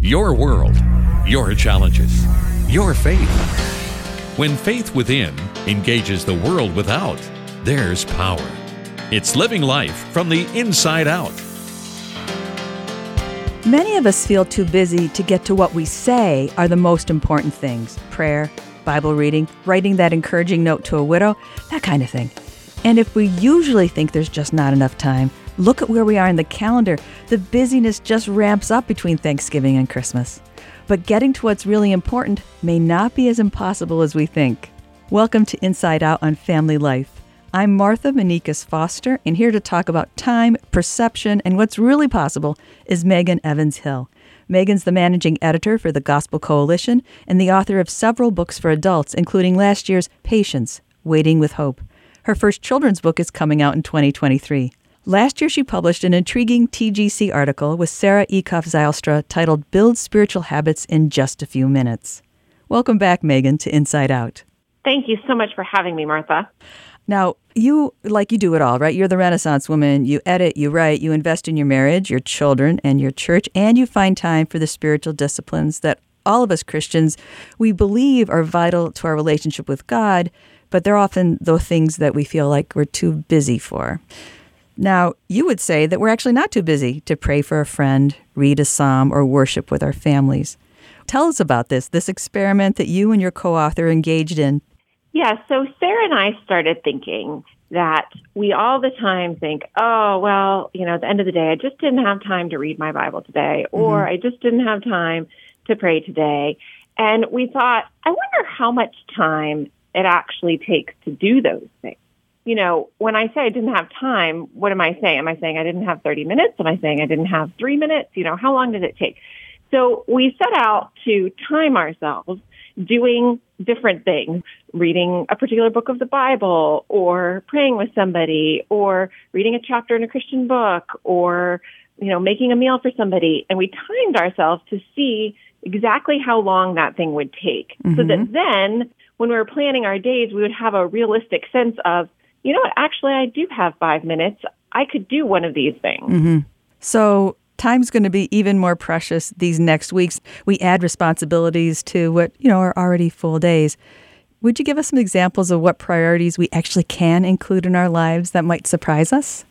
Your world, your challenges, your faith. When faith within engages the world without, there's power. It's living life from the inside out. Many of us feel too busy to get to what we say are the most important things prayer, Bible reading, writing that encouraging note to a widow, that kind of thing. And if we usually think there's just not enough time, look at where we are in the calendar. The busyness just ramps up between Thanksgiving and Christmas. But getting to what's really important may not be as impossible as we think. Welcome to Inside Out on Family Life. I'm Martha Manikas Foster, and here to talk about time, perception, and what's really possible is Megan Evans Hill. Megan's the managing editor for the Gospel Coalition and the author of several books for adults, including last year's Patience Waiting with Hope. Her first children's book is coming out in 2023. Last year, she published an intriguing TGC article with Sarah Eekhoff Zylstra titled Build Spiritual Habits in Just a Few Minutes. Welcome back, Megan, to Inside Out. Thank you so much for having me, Martha. Now, you, like you do it all, right? You're the Renaissance woman. You edit, you write, you invest in your marriage, your children, and your church, and you find time for the spiritual disciplines that all of us Christians, we believe are vital to our relationship with God, but they're often the things that we feel like we're too busy for. Now, you would say that we're actually not too busy to pray for a friend, read a psalm, or worship with our families. Tell us about this, this experiment that you and your co author engaged in. Yeah, so Sarah and I started thinking that we all the time think, oh, well, you know, at the end of the day, I just didn't have time to read my Bible today, or mm-hmm. I just didn't have time to pray today. And we thought, I wonder how much time it actually takes to do those things. You know, when I say I didn't have time, what am I saying? Am I saying I didn't have 30 minutes? Am I saying I didn't have three minutes? You know, how long did it take? So we set out to time ourselves doing different things, reading a particular book of the Bible or praying with somebody or reading a chapter in a Christian book or, you know, making a meal for somebody. And we timed ourselves to see exactly how long that thing would take mm-hmm. so that then when we were planning our days, we would have a realistic sense of, you know what, actually, I do have five minutes. I could do one of these things. Mm-hmm. So time's going to be even more precious these next weeks. We add responsibilities to what, you know, are already full days. Would you give us some examples of what priorities we actually can include in our lives that might surprise us?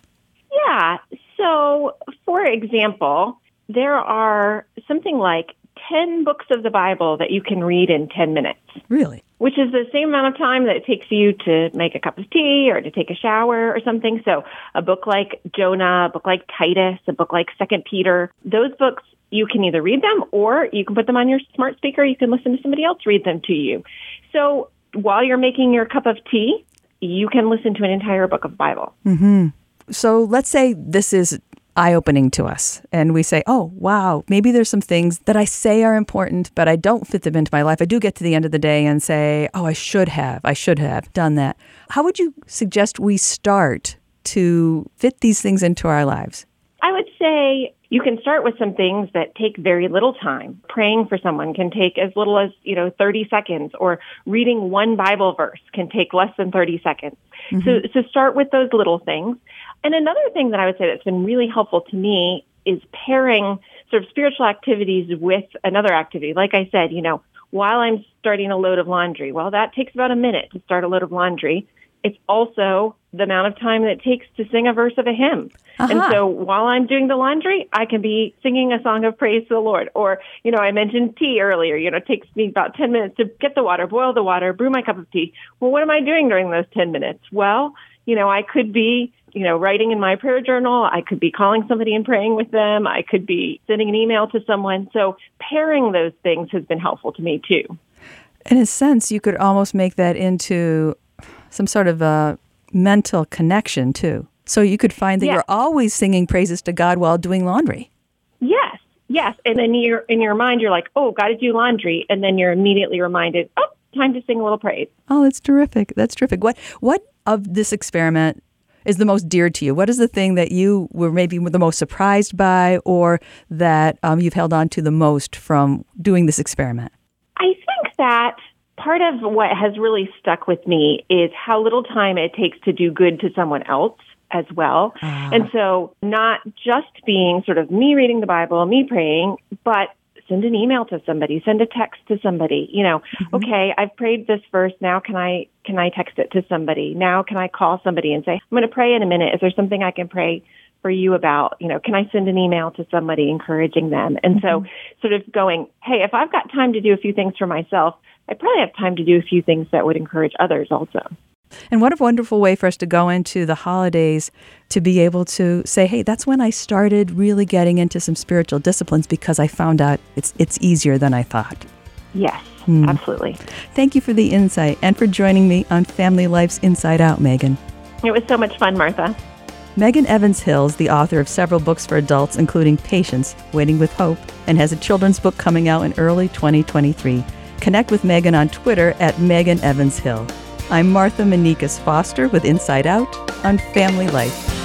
Yeah. So, for example, there are something like 10 books of the Bible that you can read in 10 minutes. Really? Which is the same amount of time that it takes you to make a cup of tea or to take a shower or something. So a book like Jonah, a book like Titus, a book like Second Peter, those books you can either read them or you can put them on your smart speaker. You can listen to somebody else read them to you. So while you're making your cup of tea, you can listen to an entire book of Bible. Mm-hmm. So let's say this is eye opening to us. And we say, oh, wow, maybe there's some things that I say are important, but I don't fit them into my life. I do get to the end of the day and say, oh, I should have, I should have done that. How would you suggest we start to fit these things into our lives? I would say you can start with some things that take very little time. Praying for someone can take as little as, you know, 30 seconds or reading one Bible verse can take less than 30 seconds. Mm-hmm. So, so start with those little things. And another thing that I would say that's been really helpful to me is pairing sort of spiritual activities with another activity. Like I said, you know, while I'm starting a load of laundry, well, that takes about a minute to start a load of laundry. It's also the amount of time that it takes to sing a verse of a hymn. Uh-huh. And so while I'm doing the laundry, I can be singing a song of praise to the Lord. Or, you know, I mentioned tea earlier. You know, it takes me about 10 minutes to get the water, boil the water, brew my cup of tea. Well, what am I doing during those 10 minutes? Well, you know, I could be you know, writing in my prayer journal. I could be calling somebody and praying with them. I could be sending an email to someone. So pairing those things has been helpful to me too. In a sense, you could almost make that into some sort of a mental connection too. So you could find that yes. you're always singing praises to God while doing laundry. Yes, yes. And then you're in your mind, you're like, oh, got to do laundry, and then you're immediately reminded, oh, time to sing a little praise. Oh, that's terrific. That's terrific. What what of this experiment is the most dear to you? What is the thing that you were maybe the most surprised by or that um, you've held on to the most from doing this experiment? I think that part of what has really stuck with me is how little time it takes to do good to someone else as well. Uh. And so not just being sort of me reading the Bible, me praying, but send an email to somebody, send a text to somebody, you know, mm-hmm. okay, I've prayed this verse. Now can I, can I text it to somebody? Now can I call somebody and say, I'm going to pray in a minute. Is there something I can pray for you about, you know, can I send an email to somebody encouraging them? And mm-hmm. so sort of going, hey, if I've got time to do a few things for myself, I probably have time to do a few things that would encourage others also. And what a wonderful way for us to go into the holidays to be able to say, hey, that's when I started really getting into some spiritual disciplines because I found out it's, it's easier than I thought. Yes, hmm. absolutely. Thank you for the insight and for joining me on Family Life's Inside Out, Megan. It was so much fun, Martha. Megan Evans Hill is the author of several books for adults, including Patience, Waiting with Hope, and has a children's book coming out in early 2023. Connect with Megan on Twitter at Megan Evans Hill. I'm Martha Manikas Foster with Inside Out on Family Life.